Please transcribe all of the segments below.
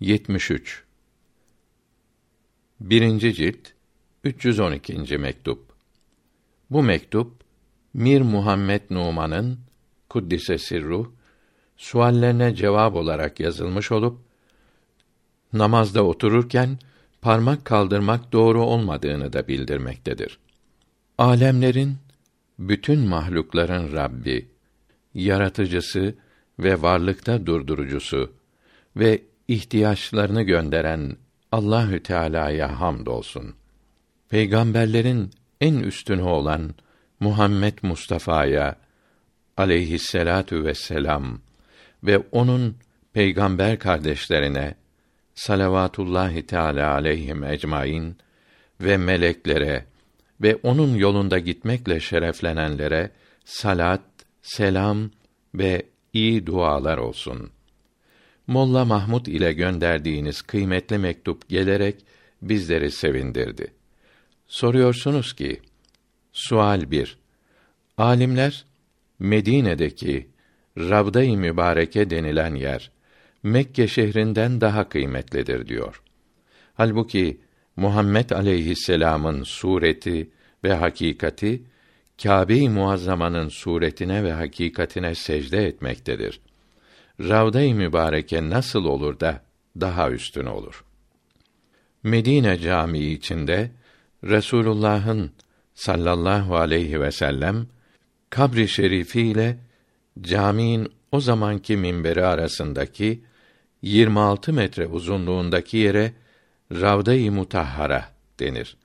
73 Birinci cilt 312. mektup. Bu mektup Mir Muhammed Numan'ın kuddise sirruh suallerine cevap olarak yazılmış olup namazda otururken parmak kaldırmak doğru olmadığını da bildirmektedir. Alemlerin bütün mahlukların Rabbi, yaratıcısı ve varlıkta durdurucusu ve ihtiyaçlarını gönderen Allahü Teala'ya hamdolsun. Peygamberlerin en üstünü olan Muhammed Mustafa'ya aleyhisselatu vesselam ve onun peygamber kardeşlerine salavatullahi teala aleyhim ecmaîn ve meleklere ve onun yolunda gitmekle şereflenenlere salat, selam ve iyi dualar olsun. Molla Mahmud ile gönderdiğiniz kıymetli mektup gelerek bizleri sevindirdi. Soruyorsunuz ki, sual 1. Alimler Medine'deki Ravda-i Mübareke denilen yer Mekke şehrinden daha kıymetlidir diyor. Halbuki Muhammed aleyhisselam'ın sureti ve hakikati Kâbe-i Muazzama'nın suretine ve hakikatine secde etmektedir. Ravda-i Mübareke nasıl olur da daha üstün olur? Medine Camii içinde Resulullah'ın sallallahu aleyhi ve sellem kabri şerifi ile caminin o zamanki minberi arasındaki 26 metre uzunluğundaki yere Ravda-i Mutahhara denir.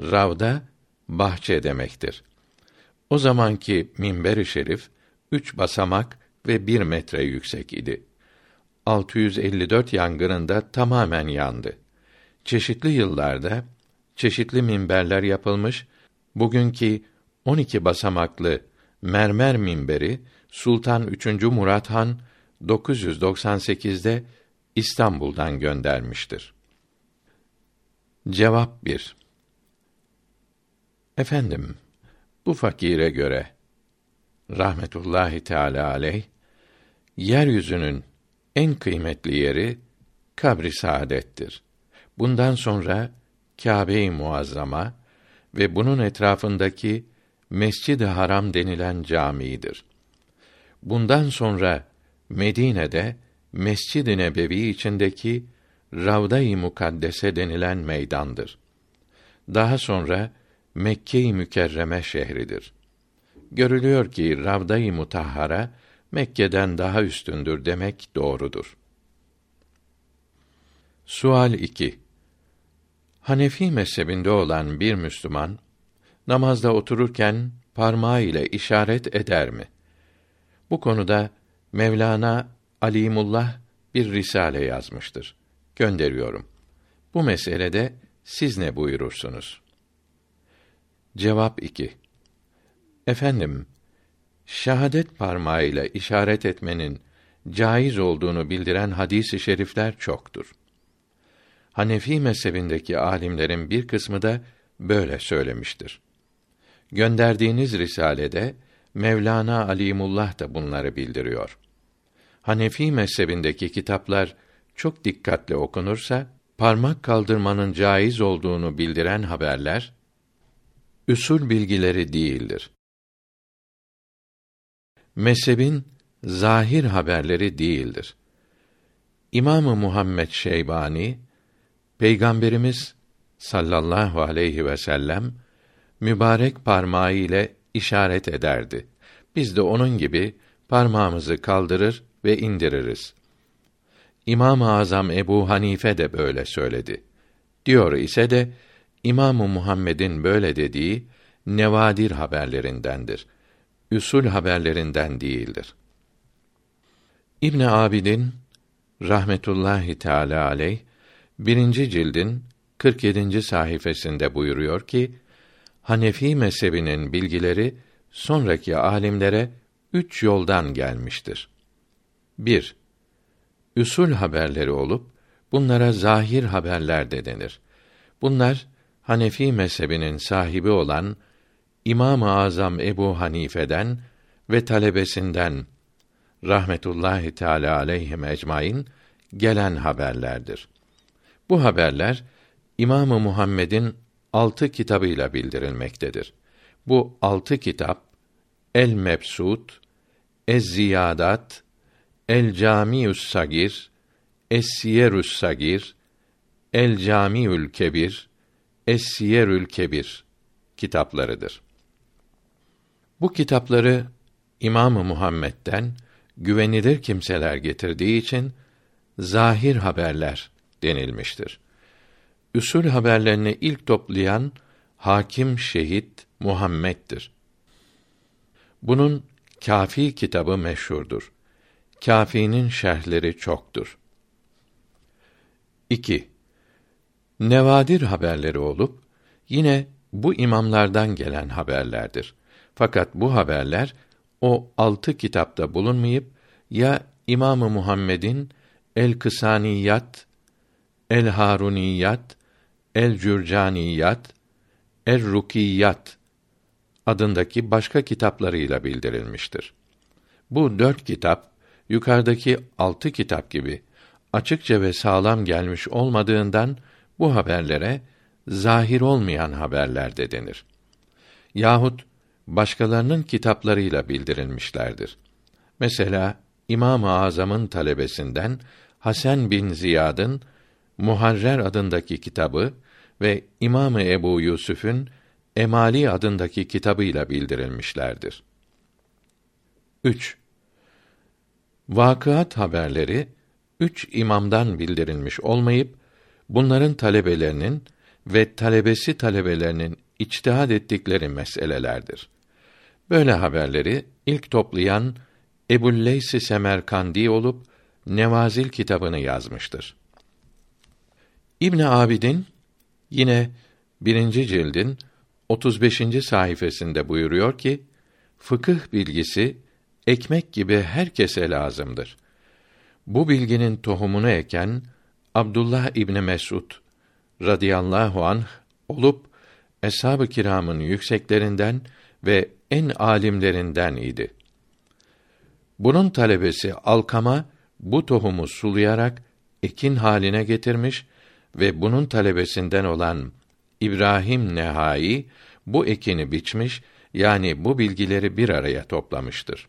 Ravda bahçe demektir. O zamanki minber-i şerif üç basamak ve bir metre yüksek idi. 654 yangınında tamamen yandı. Çeşitli yıllarda çeşitli minberler yapılmış. Bugünkü 12 basamaklı mermer minberi Sultan 3. Murat Han 998'de İstanbul'dan göndermiştir. Cevap 1 Efendim, bu fakire göre rahmetullahi teala aleyh yeryüzünün en kıymetli yeri kabri saadettir. Bundan sonra Kâbe-i Muazzama ve bunun etrafındaki Mescid-i Haram denilen camidir. Bundan sonra Medine'de Mescid-i Nebevi içindeki Ravda-i Mukaddese denilen meydandır. Daha sonra Mekke-i Mükerreme şehridir. Görülüyor ki Ravda-i Mutahhara Mekke'den daha üstündür demek doğrudur. Sual 2. Hanefi mezhebinde olan bir Müslüman namazda otururken parmağı ile işaret eder mi? Bu konuda Mevlana Alimullah bir risale yazmıştır. Gönderiyorum. Bu meselede siz ne buyurursunuz? Cevap 2. Efendim, şahadet parmağıyla işaret etmenin caiz olduğunu bildiren hadis-i şerifler çoktur. Hanefi mezhebindeki alimlerin bir kısmı da böyle söylemiştir. Gönderdiğiniz risalede Mevlana Alimullah da bunları bildiriyor. Hanefi mezhebindeki kitaplar çok dikkatle okunursa parmak kaldırmanın caiz olduğunu bildiren haberler üsul bilgileri değildir. Mezhebin zahir haberleri değildir. İmamı Muhammed Şeybani Peygamberimiz sallallahu aleyhi ve sellem mübarek parmağı ile işaret ederdi. Biz de onun gibi parmağımızı kaldırır ve indiririz. İmam-ı Azam Ebu Hanife de böyle söyledi. Diyor ise de İmamı Muhammed'in böyle dediği nevadir haberlerindendir. Üsul haberlerinden değildir. İbn Abidin rahmetullahi teala aleyh birinci cildin 47. sayfasında buyuruyor ki Hanefi mezhebinin bilgileri sonraki alimlere üç yoldan gelmiştir. 1. Üsul haberleri olup bunlara zahir haberler de denir. Bunlar Hanefi mezhebinin sahibi olan İmam-ı Azam Ebu Hanife'den ve talebesinden rahmetullahi teala aleyhim ecmaîn gelen haberlerdir. Bu haberler İmamı Muhammed'in altı kitabıyla bildirilmektedir. Bu altı kitap El Mebsut, Ez Ziyadat, El Camius Sagir, Es Siyerus Sagir, El Camiül Kebir, Es Siyerül Kebir kitaplarıdır. Bu kitapları İmamı Muhammed'den güvenilir kimseler getirdiği için zahir haberler denilmiştir. Üsul haberlerini ilk toplayan hakim şehit Muhammed'dir. Bunun Kafi kitabı meşhurdur. Kafi'nin şerhleri çoktur. 2. Nevadir haberleri olup yine bu imamlardan gelen haberlerdir. Fakat bu haberler o altı kitapta bulunmayıp ya İmamı Muhammed'in El Kısaniyat, El Haruniyat, El Cürcaniyat, El Rukiyat adındaki başka kitaplarıyla bildirilmiştir. Bu dört kitap yukarıdaki altı kitap gibi açıkça ve sağlam gelmiş olmadığından bu haberlere zahir olmayan haberler de denir. Yahut başkalarının kitaplarıyla bildirilmişlerdir. Mesela İmam-ı Azam'ın talebesinden Hasan bin Ziyad'ın Muharrer adındaki kitabı ve İmamı Ebu Yusuf'un Emali adındaki kitabıyla bildirilmişlerdir. 3. Vakıat haberleri üç imamdan bildirilmiş olmayıp bunların talebelerinin ve talebesi talebelerinin içtihad ettikleri meselelerdir. Böyle haberleri ilk toplayan Ebu'l-Leys Semerkandi olup Nevazil kitabını yazmıştır. İbn Abidin yine birinci cildin 35. sayfasında buyuruyor ki fıkıh bilgisi ekmek gibi herkese lazımdır. Bu bilginin tohumunu eken Abdullah İbni Mesud radıyallahu anh olup eshab-ı kiramın yükseklerinden ve en alimlerinden idi. Bunun talebesi Alkama bu tohumu sulayarak ekin haline getirmiş ve bunun talebesinden olan İbrahim Nehai bu ekini biçmiş yani bu bilgileri bir araya toplamıştır.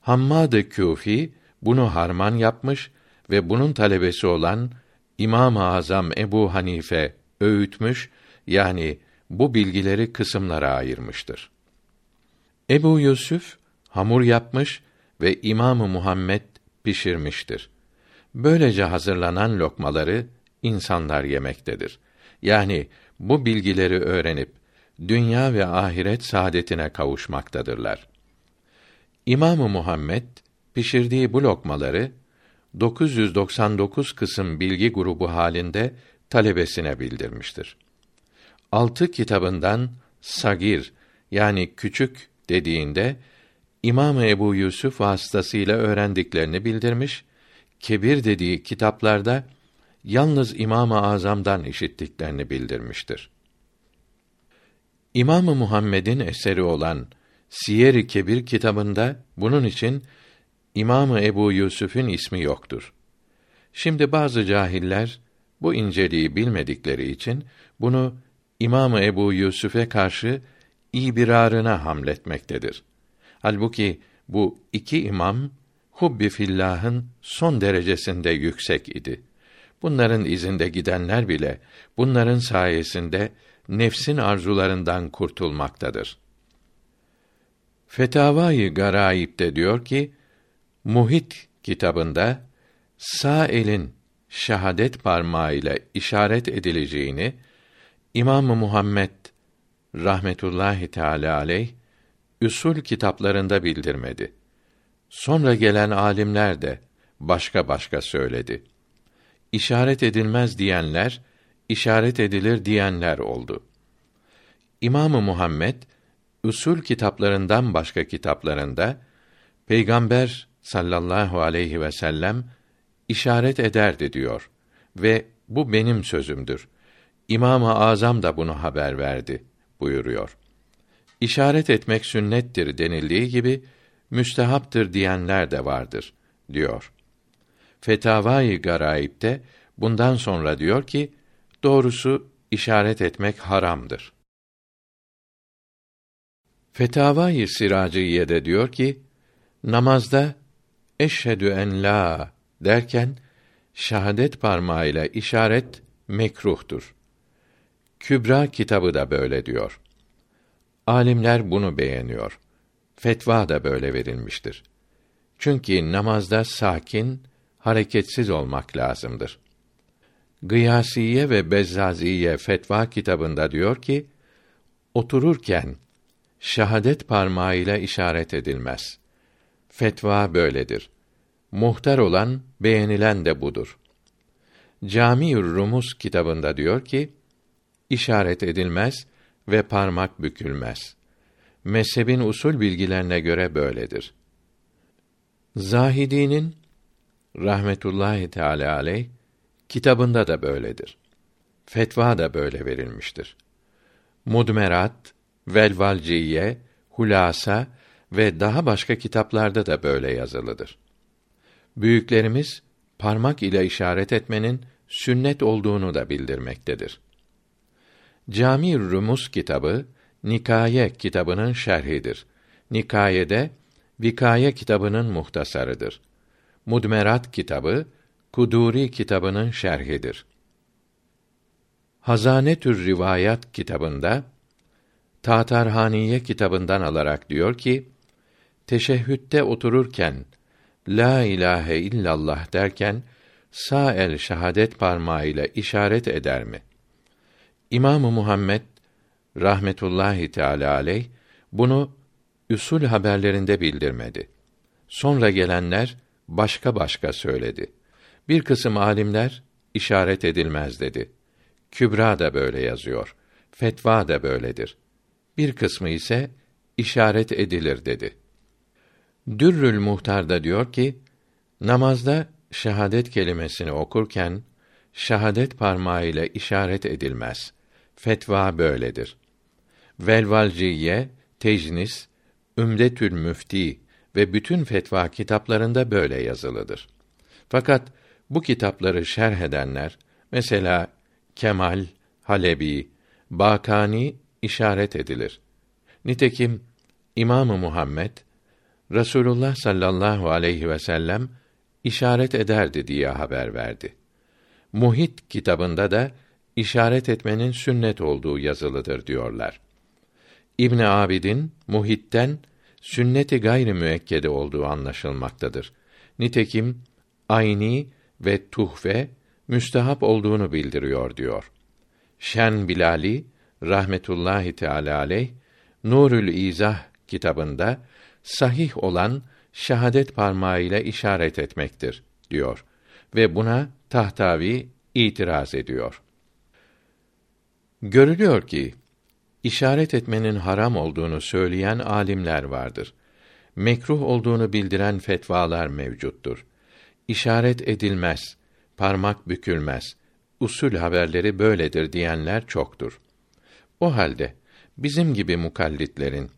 Hammad-ı Küfi bunu harman yapmış ve bunun talebesi olan İmam-ı Azam Ebu Hanife öğütmüş yani bu bilgileri kısımlara ayırmıştır. Ebu Yusuf hamur yapmış ve İmamı Muhammed pişirmiştir. Böylece hazırlanan lokmaları insanlar yemektedir. Yani bu bilgileri öğrenip dünya ve ahiret saadetine kavuşmaktadırlar. İmamı Muhammed pişirdiği bu lokmaları 999 kısım bilgi grubu halinde talebesine bildirmiştir. Altı kitabından sagir yani küçük dediğinde İmam Ebu Yusuf vasıtasıyla öğrendiklerini bildirmiş. Kebir dediği kitaplarda yalnız İmam-ı Azam'dan işittiklerini bildirmiştir. İmam-ı Muhammed'in eseri olan Siyer-i Kebir kitabında bunun için İmamı Ebu Yusuf'un ismi yoktur. Şimdi bazı cahiller bu inceliği bilmedikleri için bunu İmamı Ebu Yusuf'e karşı ibirarına hamletmektedir. Halbuki bu iki imam hubbi fillah'ın son derecesinde yüksek idi. Bunların izinde gidenler bile bunların sayesinde nefsin arzularından kurtulmaktadır. Fetavai Garaib'de diyor ki, Muhit kitabında sağ elin şahadet parmağıyla işaret edileceğini İmam Muhammed rahmetullahi teala aleyh üsul kitaplarında bildirmedi. Sonra gelen alimler de başka başka söyledi. İşaret edilmez diyenler, işaret edilir diyenler oldu. İmamı Muhammed usul kitaplarından başka kitaplarında Peygamber sallallahu aleyhi ve sellem işaret ederdi diyor ve bu benim sözümdür. İmam-ı Azam da bunu haber verdi buyuruyor. İşaret etmek sünnettir denildiği gibi müstehaptır diyenler de vardır diyor. Fetavai Garaib'de bundan sonra diyor ki doğrusu işaret etmek haramdır. Fetavai Siraciye'de diyor ki namazda eşhedü en la derken şahadet parmağıyla işaret mekruhtur. Kübra kitabı da böyle diyor. Alimler bunu beğeniyor. Fetva da böyle verilmiştir. Çünkü namazda sakin, hareketsiz olmak lazımdır. Gıyasiye ve Bezzaziye fetva kitabında diyor ki, otururken şahadet parmağıyla işaret edilmez. Fetva böyledir. Muhtar olan, beğenilen de budur. Camiül Rumuz kitabında diyor ki, işaret edilmez ve parmak bükülmez. Mezhebin usul bilgilerine göre böyledir. Zahidinin rahmetullahi teala aleyh kitabında da böyledir. Fetva da böyle verilmiştir. Mudmerat, Velvalciye, Hulasa ve daha başka kitaplarda da böyle yazılıdır. Büyüklerimiz parmak ile işaret etmenin sünnet olduğunu da bildirmektedir. Cami Rumus kitabı Nikaye kitabının şerhidir. Nikaye'de Vikaye kitabının muhtasarıdır. Mudmerat kitabı Kuduri kitabının şerhidir. Hazanetür Rivayat kitabında Tatarhaniye kitabından alarak diyor ki, teşehhütte otururken la ilahe illallah derken sağ el şahadet parmağıyla işaret eder mi? İmamı Muhammed rahmetullahi teala aleyh bunu usul haberlerinde bildirmedi. Sonra gelenler başka başka söyledi. Bir kısım alimler işaret edilmez dedi. Kübra da böyle yazıyor. Fetva da böyledir. Bir kısmı ise işaret edilir dedi. Dürrül Muhtar'da diyor ki, namazda şehadet kelimesini okurken şehadet parmağıyla işaret edilmez. Fetva böyledir. Velvalciye, Tecnis, Ümdetül Müfti ve bütün fetva kitaplarında böyle yazılıdır. Fakat bu kitapları şerh edenler, mesela Kemal, Halebi, Bakani işaret edilir. Nitekim İmamı Muhammed Resulullah sallallahu aleyhi ve sellem işaret ederdi diye haber verdi. Muhit kitabında da işaret etmenin sünnet olduğu yazılıdır diyorlar. İbn Abidin Muhit'ten sünneti gayri müekkede olduğu anlaşılmaktadır. Nitekim Ayni ve Tuhfe müstehap olduğunu bildiriyor diyor. Şen Bilali rahmetullahi teala aleyh Nurül İzah kitabında sahih olan şahadet parmağıyla işaret etmektir diyor ve buna Tahtavi itiraz ediyor. Görülüyor ki işaret etmenin haram olduğunu söyleyen alimler vardır. Mekruh olduğunu bildiren fetvalar mevcuttur. İşaret edilmez, parmak bükülmez. Usul haberleri böyledir diyenler çoktur. O halde bizim gibi mukallitlerin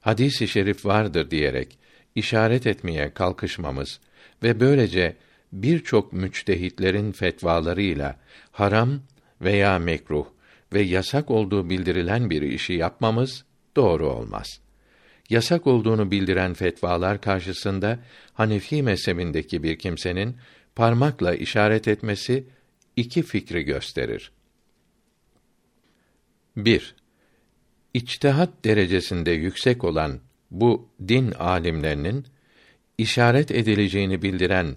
hadis-i şerif vardır diyerek işaret etmeye kalkışmamız ve böylece birçok müçtehitlerin fetvalarıyla haram veya mekruh ve yasak olduğu bildirilen bir işi yapmamız doğru olmaz. Yasak olduğunu bildiren fetvalar karşısında Hanefi mezhebindeki bir kimsenin parmakla işaret etmesi iki fikri gösterir. 1. İçtihat derecesinde yüksek olan bu din alimlerinin işaret edileceğini bildiren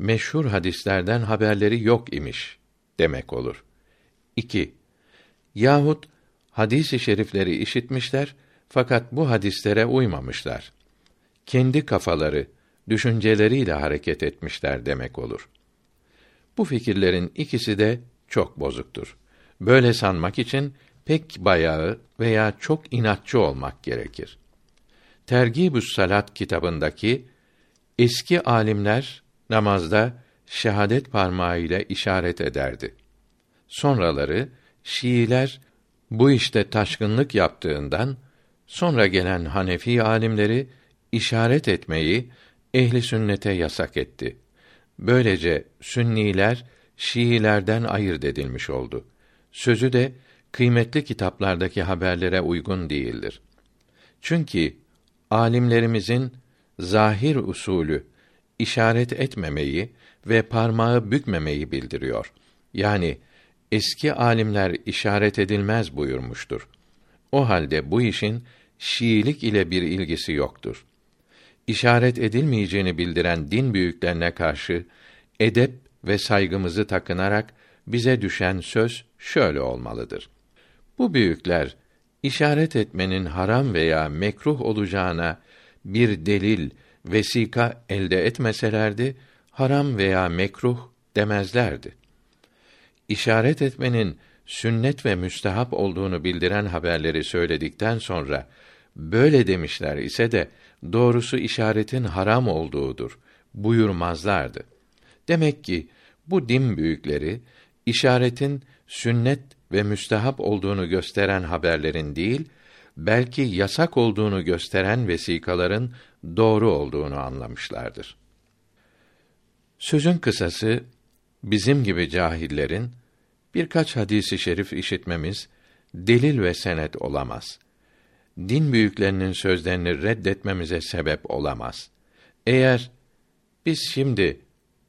meşhur hadislerden haberleri yok imiş demek olur. 2. Yahut hadis-i şerifleri işitmişler fakat bu hadislere uymamışlar. Kendi kafaları, düşünceleriyle hareket etmişler demek olur. Bu fikirlerin ikisi de çok bozuktur. Böyle sanmak için pek bayağı veya çok inatçı olmak gerekir. Tergibü's Salat kitabındaki eski alimler namazda şehadet parmağıyla işaret ederdi. Sonraları Şiiler bu işte taşkınlık yaptığından sonra gelen Hanefi alimleri işaret etmeyi ehli sünnete yasak etti. Böylece Sünniler Şiilerden ayırt edilmiş oldu. Sözü de kıymetli kitaplardaki haberlere uygun değildir. Çünkü alimlerimizin zahir usulü işaret etmemeyi ve parmağı bükmemeyi bildiriyor. Yani eski alimler işaret edilmez buyurmuştur. O halde bu işin Şiilik ile bir ilgisi yoktur. İşaret edilmeyeceğini bildiren din büyüklerine karşı edep ve saygımızı takınarak bize düşen söz şöyle olmalıdır. Bu büyükler işaret etmenin haram veya mekruh olacağına bir delil, vesika elde etmeselerdi haram veya mekruh demezlerdi. İşaret etmenin sünnet ve müstehap olduğunu bildiren haberleri söyledikten sonra böyle demişler ise de doğrusu işaretin haram olduğudur buyurmazlardı. Demek ki bu din büyükleri işaretin sünnet ve müstehap olduğunu gösteren haberlerin değil, belki yasak olduğunu gösteren vesikaların doğru olduğunu anlamışlardır. Sözün kısası bizim gibi cahillerin birkaç hadisi şerif işitmemiz delil ve senet olamaz. Din büyüklerinin sözlerini reddetmemize sebep olamaz. Eğer biz şimdi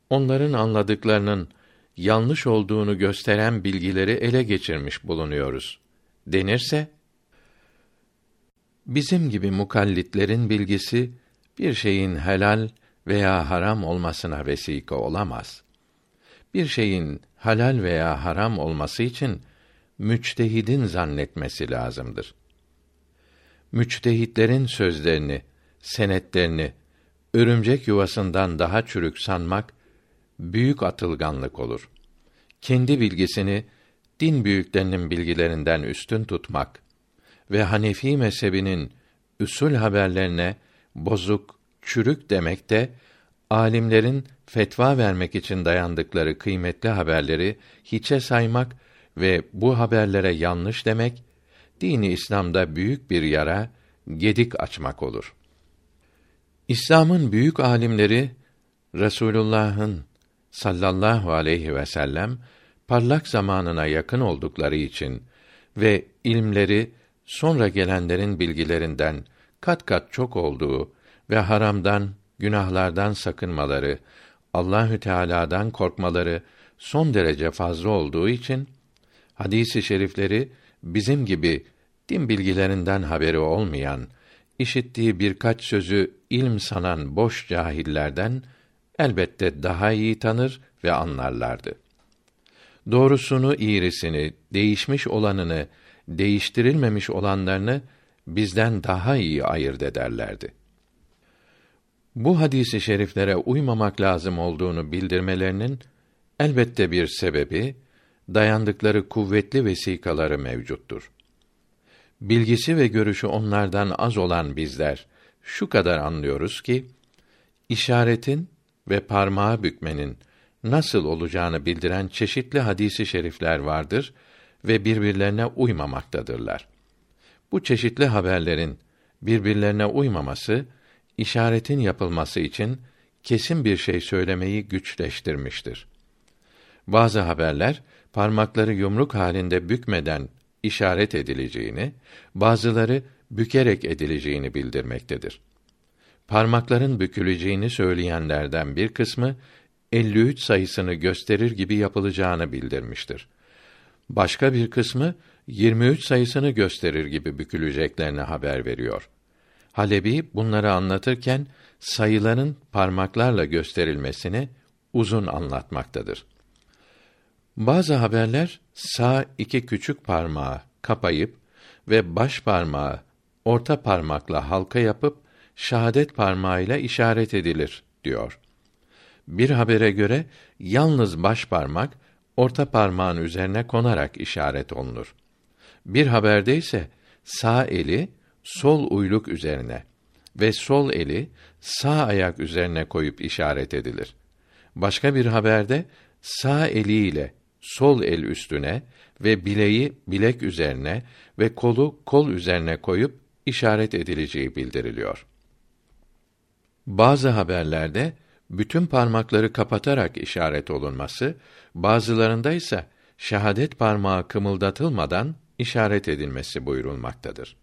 onların anladıklarının yanlış olduğunu gösteren bilgileri ele geçirmiş bulunuyoruz denirse bizim gibi mukallitlerin bilgisi bir şeyin helal veya haram olmasına vesika olamaz. Bir şeyin halal veya haram olması için müçtehidin zannetmesi lazımdır. Müçtehitlerin sözlerini, senetlerini örümcek yuvasından daha çürük sanmak büyük atılganlık olur. Kendi bilgisini din büyüklerinin bilgilerinden üstün tutmak ve Hanefi mezhebinin üsul haberlerine bozuk, çürük demek de alimlerin fetva vermek için dayandıkları kıymetli haberleri hiçe saymak ve bu haberlere yanlış demek dini İslam'da büyük bir yara, gedik açmak olur. İslam'ın büyük alimleri Resulullah'ın sallallahu aleyhi ve sellem parlak zamanına yakın oldukları için ve ilmleri sonra gelenlerin bilgilerinden kat kat çok olduğu ve haramdan, günahlardan sakınmaları, Allahü Teala'dan korkmaları son derece fazla olduğu için hadisi şerifleri bizim gibi din bilgilerinden haberi olmayan, işittiği birkaç sözü ilm sanan boş cahillerden elbette daha iyi tanır ve anlarlardı. Doğrusunu, iğrisini, değişmiş olanını, değiştirilmemiş olanlarını bizden daha iyi ayırt ederlerdi. Bu hadisi şeriflere uymamak lazım olduğunu bildirmelerinin elbette bir sebebi dayandıkları kuvvetli vesikaları mevcuttur. Bilgisi ve görüşü onlardan az olan bizler şu kadar anlıyoruz ki işaretin ve parmağı bükmenin nasıl olacağını bildiren çeşitli hadisi şerifler vardır ve birbirlerine uymamaktadırlar. Bu çeşitli haberlerin birbirlerine uymaması işaretin yapılması için kesin bir şey söylemeyi güçleştirmiştir. Bazı haberler parmakları yumruk halinde bükmeden işaret edileceğini, bazıları bükerek edileceğini bildirmektedir. Parmakların büküleceğini söyleyenlerden bir kısmı 53 sayısını gösterir gibi yapılacağını bildirmiştir. Başka bir kısmı 23 sayısını gösterir gibi büküleceklerini haber veriyor. Halebi bunları anlatırken sayıların parmaklarla gösterilmesini uzun anlatmaktadır. Bazı haberler sağ iki küçük parmağı kapayıp ve baş parmağı orta parmakla halka yapıp şahadet parmağıyla işaret edilir diyor. Bir habere göre yalnız baş parmak orta parmağın üzerine konarak işaret olunur. Bir haberde ise sağ eli sol uyluk üzerine ve sol eli sağ ayak üzerine koyup işaret edilir. Başka bir haberde sağ eliyle sol el üstüne ve bileği bilek üzerine ve kolu kol üzerine koyup işaret edileceği bildiriliyor. Bazı haberlerde bütün parmakları kapatarak işaret olunması, bazılarında ise şehadet parmağı kımıldatılmadan işaret edilmesi buyurulmaktadır.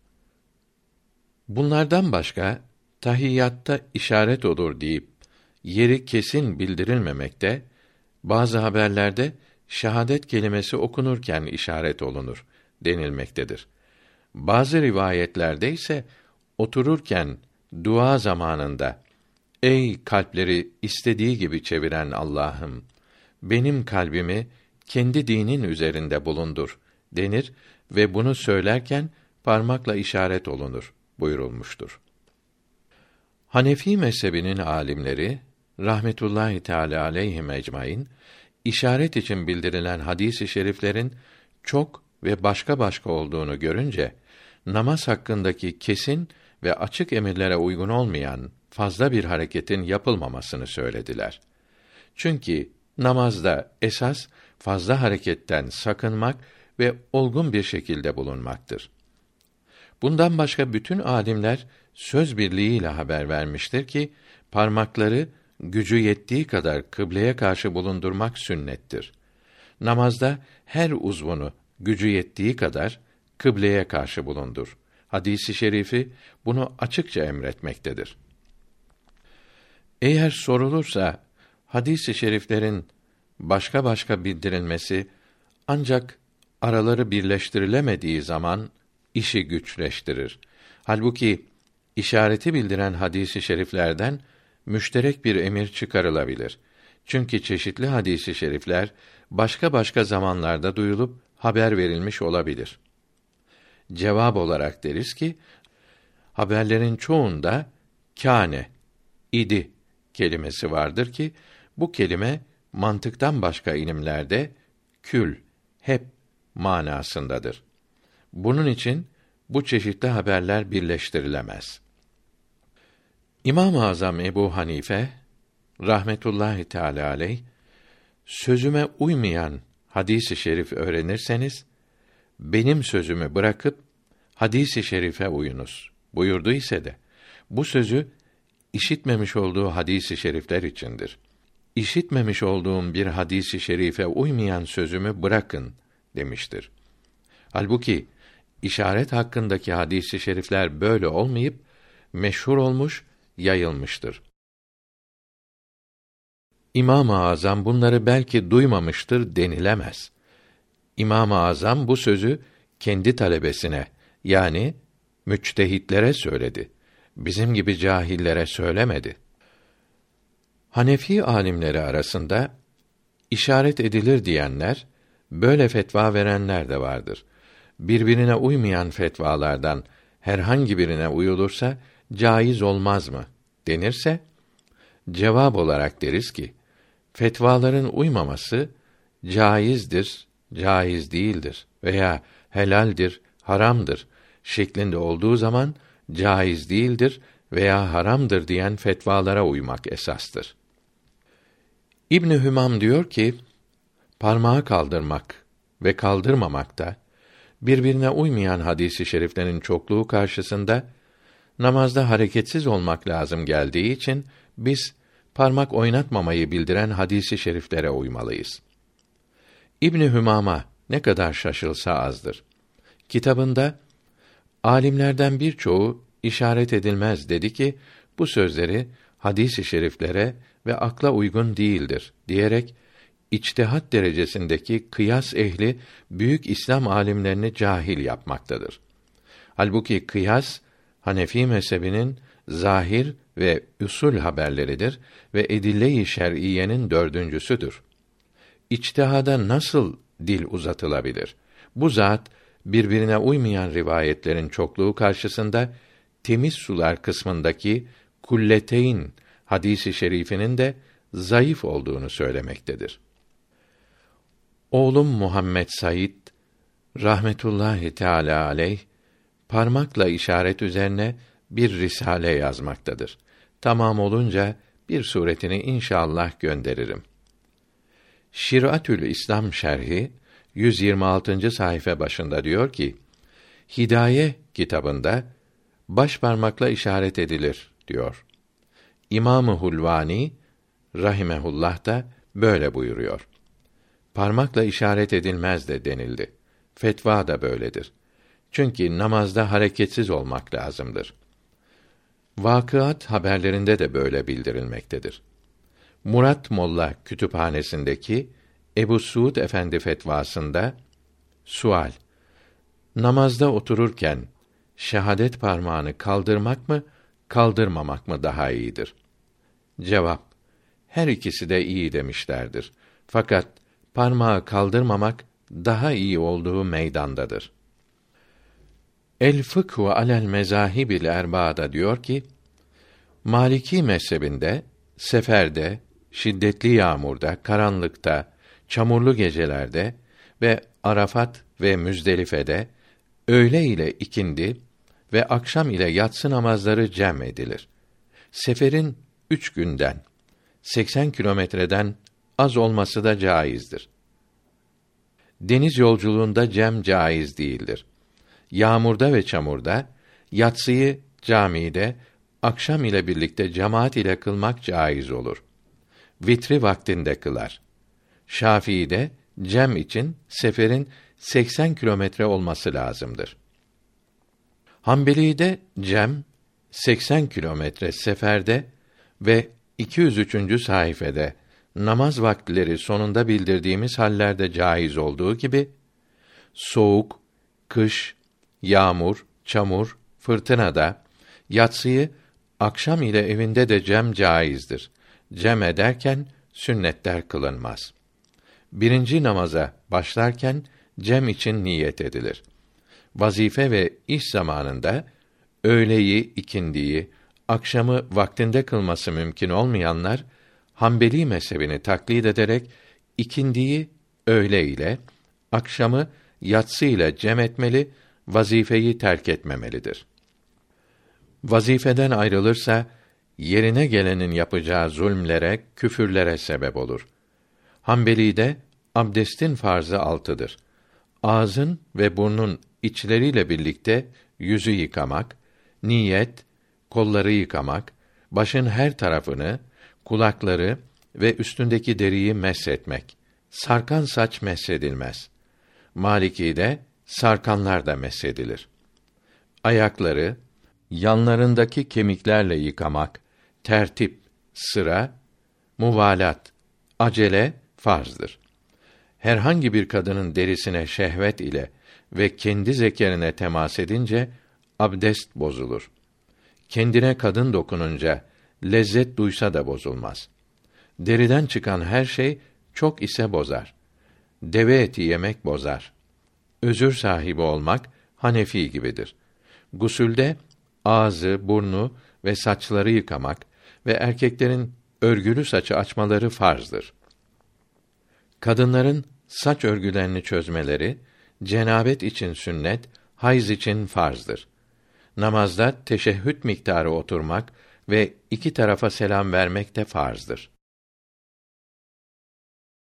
Bunlardan başka tahiyyatta işaret olur deyip yeri kesin bildirilmemekte, bazı haberlerde şehadet kelimesi okunurken işaret olunur denilmektedir. Bazı rivayetlerde ise otururken dua zamanında ey kalpleri istediği gibi çeviren Allah'ım benim kalbimi kendi dinin üzerinde bulundur denir ve bunu söylerken parmakla işaret olunur buyurulmuştur. Hanefi mezhebinin alimleri rahmetullahi teala aleyhi ecmaîn işaret için bildirilen hadis-i şeriflerin çok ve başka başka olduğunu görünce namaz hakkındaki kesin ve açık emirlere uygun olmayan fazla bir hareketin yapılmamasını söylediler. Çünkü namazda esas fazla hareketten sakınmak ve olgun bir şekilde bulunmaktır. Bundan başka bütün alimler söz birliğiyle haber vermiştir ki parmakları gücü yettiği kadar kıbleye karşı bulundurmak sünnettir. Namazda her uzvunu gücü yettiği kadar kıbleye karşı bulundur. Hadisi şerifi bunu açıkça emretmektedir. Eğer sorulursa hadisi şeriflerin başka başka bildirilmesi ancak araları birleştirilemediği zaman işi güçleştirir. Halbuki işareti bildiren hadisi şeriflerden müşterek bir emir çıkarılabilir. Çünkü çeşitli hadisi şerifler başka başka zamanlarda duyulup haber verilmiş olabilir. Cevap olarak deriz ki haberlerin çoğunda kâne idi kelimesi vardır ki bu kelime mantıktan başka ilimlerde kül, hep manasındadır. Bunun için bu çeşitli haberler birleştirilemez. İmam-ı Azam Ebu Hanife rahmetullahi teala aleyh sözüme uymayan hadisi şerif öğrenirseniz benim sözümü bırakıp hadisi şerife uyunuz buyurdu ise de bu sözü işitmemiş olduğu hadisi şerifler içindir. İşitmemiş olduğum bir hadisi şerife uymayan sözümü bırakın demiştir. Halbuki işaret hakkındaki hadisi şerifler böyle olmayıp meşhur olmuş, yayılmıştır. İmam-ı Azam bunları belki duymamıştır denilemez. İmam-ı Azam bu sözü kendi talebesine yani müçtehitlere söyledi. Bizim gibi cahillere söylemedi. Hanefi alimleri arasında işaret edilir diyenler, böyle fetva verenler de vardır. Birbirine uymayan fetvalardan herhangi birine uyulursa caiz olmaz mı denirse cevap olarak deriz ki fetvaların uymaması caizdir, caiz değildir veya helaldir, haramdır şeklinde olduğu zaman caiz değildir veya haramdır diyen fetvalara uymak esastır. İbn Hümam diyor ki, parmağı kaldırmak ve kaldırmamakta birbirine uymayan hadisi şeriflerin çokluğu karşısında namazda hareketsiz olmak lazım geldiği için biz parmak oynatmamayı bildiren hadisi şeriflere uymalıyız. İbn Hümama ne kadar şaşılsa azdır. Kitabında alimlerden birçoğu işaret edilmez dedi ki bu sözleri hadisi şeriflere ve akla uygun değildir diyerek içtihat derecesindeki kıyas ehli büyük İslam alimlerini cahil yapmaktadır. Halbuki kıyas Hanefi mezhebinin zahir ve usul haberleridir ve edille-i şer'iyenin dördüncüsüdür. İçtihada nasıl dil uzatılabilir? Bu zat birbirine uymayan rivayetlerin çokluğu karşısında temiz sular kısmındaki kulleteyn hadisi şerifinin de zayıf olduğunu söylemektedir. Oğlum Muhammed Said rahmetullahi teala aleyh parmakla işaret üzerine bir risale yazmaktadır. Tamam olunca bir suretini inşallah gönderirim. Şiratül İslam şerhi 126. sayfa başında diyor ki: Hidaye kitabında baş parmakla işaret edilir diyor. İmamı Hulvani rahimehullah da böyle buyuruyor. Parmakla işaret edilmez de denildi. Fetva da böyledir. Çünkü namazda hareketsiz olmak lazımdır. Vakıat haberlerinde de böyle bildirilmektedir. Murat Molla kütüphanesindeki Ebu Suud Efendi fetvasında sual Namazda otururken şehadet parmağını kaldırmak mı, kaldırmamak mı daha iyidir? Cevap Her ikisi de iyi demişlerdir. Fakat parmağı kaldırmamak daha iyi olduğu meydandadır. El fıkhu alel mezahibil erba'da diyor ki, Maliki mezhebinde, seferde, şiddetli yağmurda, karanlıkta, çamurlu gecelerde ve Arafat ve Müzdelife'de öğle ile ikindi ve akşam ile yatsı namazları cem edilir. Seferin üç günden, 80 kilometreden az olması da caizdir. Deniz yolculuğunda cem caiz değildir. Yağmurda ve çamurda yatsıyı camide akşam ile birlikte cemaat ile kılmak caiz olur. Vitri vaktinde kılar. Şafii'de cem için seferin 80 kilometre olması lazımdır. Hanbeli'de cem 80 kilometre seferde ve 203. sayfede namaz vaktileri sonunda bildirdiğimiz hallerde caiz olduğu gibi soğuk, kış, yağmur, çamur, fırtınada yatsıyı akşam ile evinde de cem caizdir. Cem ederken sünnetler kılınmaz. Birinci namaza başlarken cem için niyet edilir. Vazife ve iş zamanında öğleyi, ikindiyi, akşamı vaktinde kılması mümkün olmayanlar Hanbeli mezhebini taklit ederek ikindiyi öğle ile, akşamı yatsı ile cem etmeli, vazifeyi terk etmemelidir. Vazifeden ayrılırsa yerine gelenin yapacağı zulmlere, küfürlere sebep olur. Hanbeli'de abdestin farzı altıdır. Ağzın ve burnun içleriyle birlikte yüzü yıkamak, niyet, kolları yıkamak, başın her tarafını, kulakları ve üstündeki deriyi meshetmek. Sarkan saç mesedilmez. Maliki'de sarkanlar da mesedilir. Ayakları, yanlarındaki kemiklerle yıkamak, tertip, sıra, muvalat, acele farzdır. Herhangi bir kadının derisine şehvet ile ve kendi zekerine temas edince abdest bozulur. Kendine kadın dokununca lezzet duysa da bozulmaz. Deriden çıkan her şey çok ise bozar. Deve eti yemek bozar. Özür sahibi olmak Hanefi gibidir. Gusülde ağzı, burnu ve saçları yıkamak ve erkeklerin örgülü saçı açmaları farzdır. Kadınların saç örgülerini çözmeleri cenabet için sünnet, hayız için farzdır. Namazda teşehhüd miktarı oturmak ve iki tarafa selam vermek de farzdır.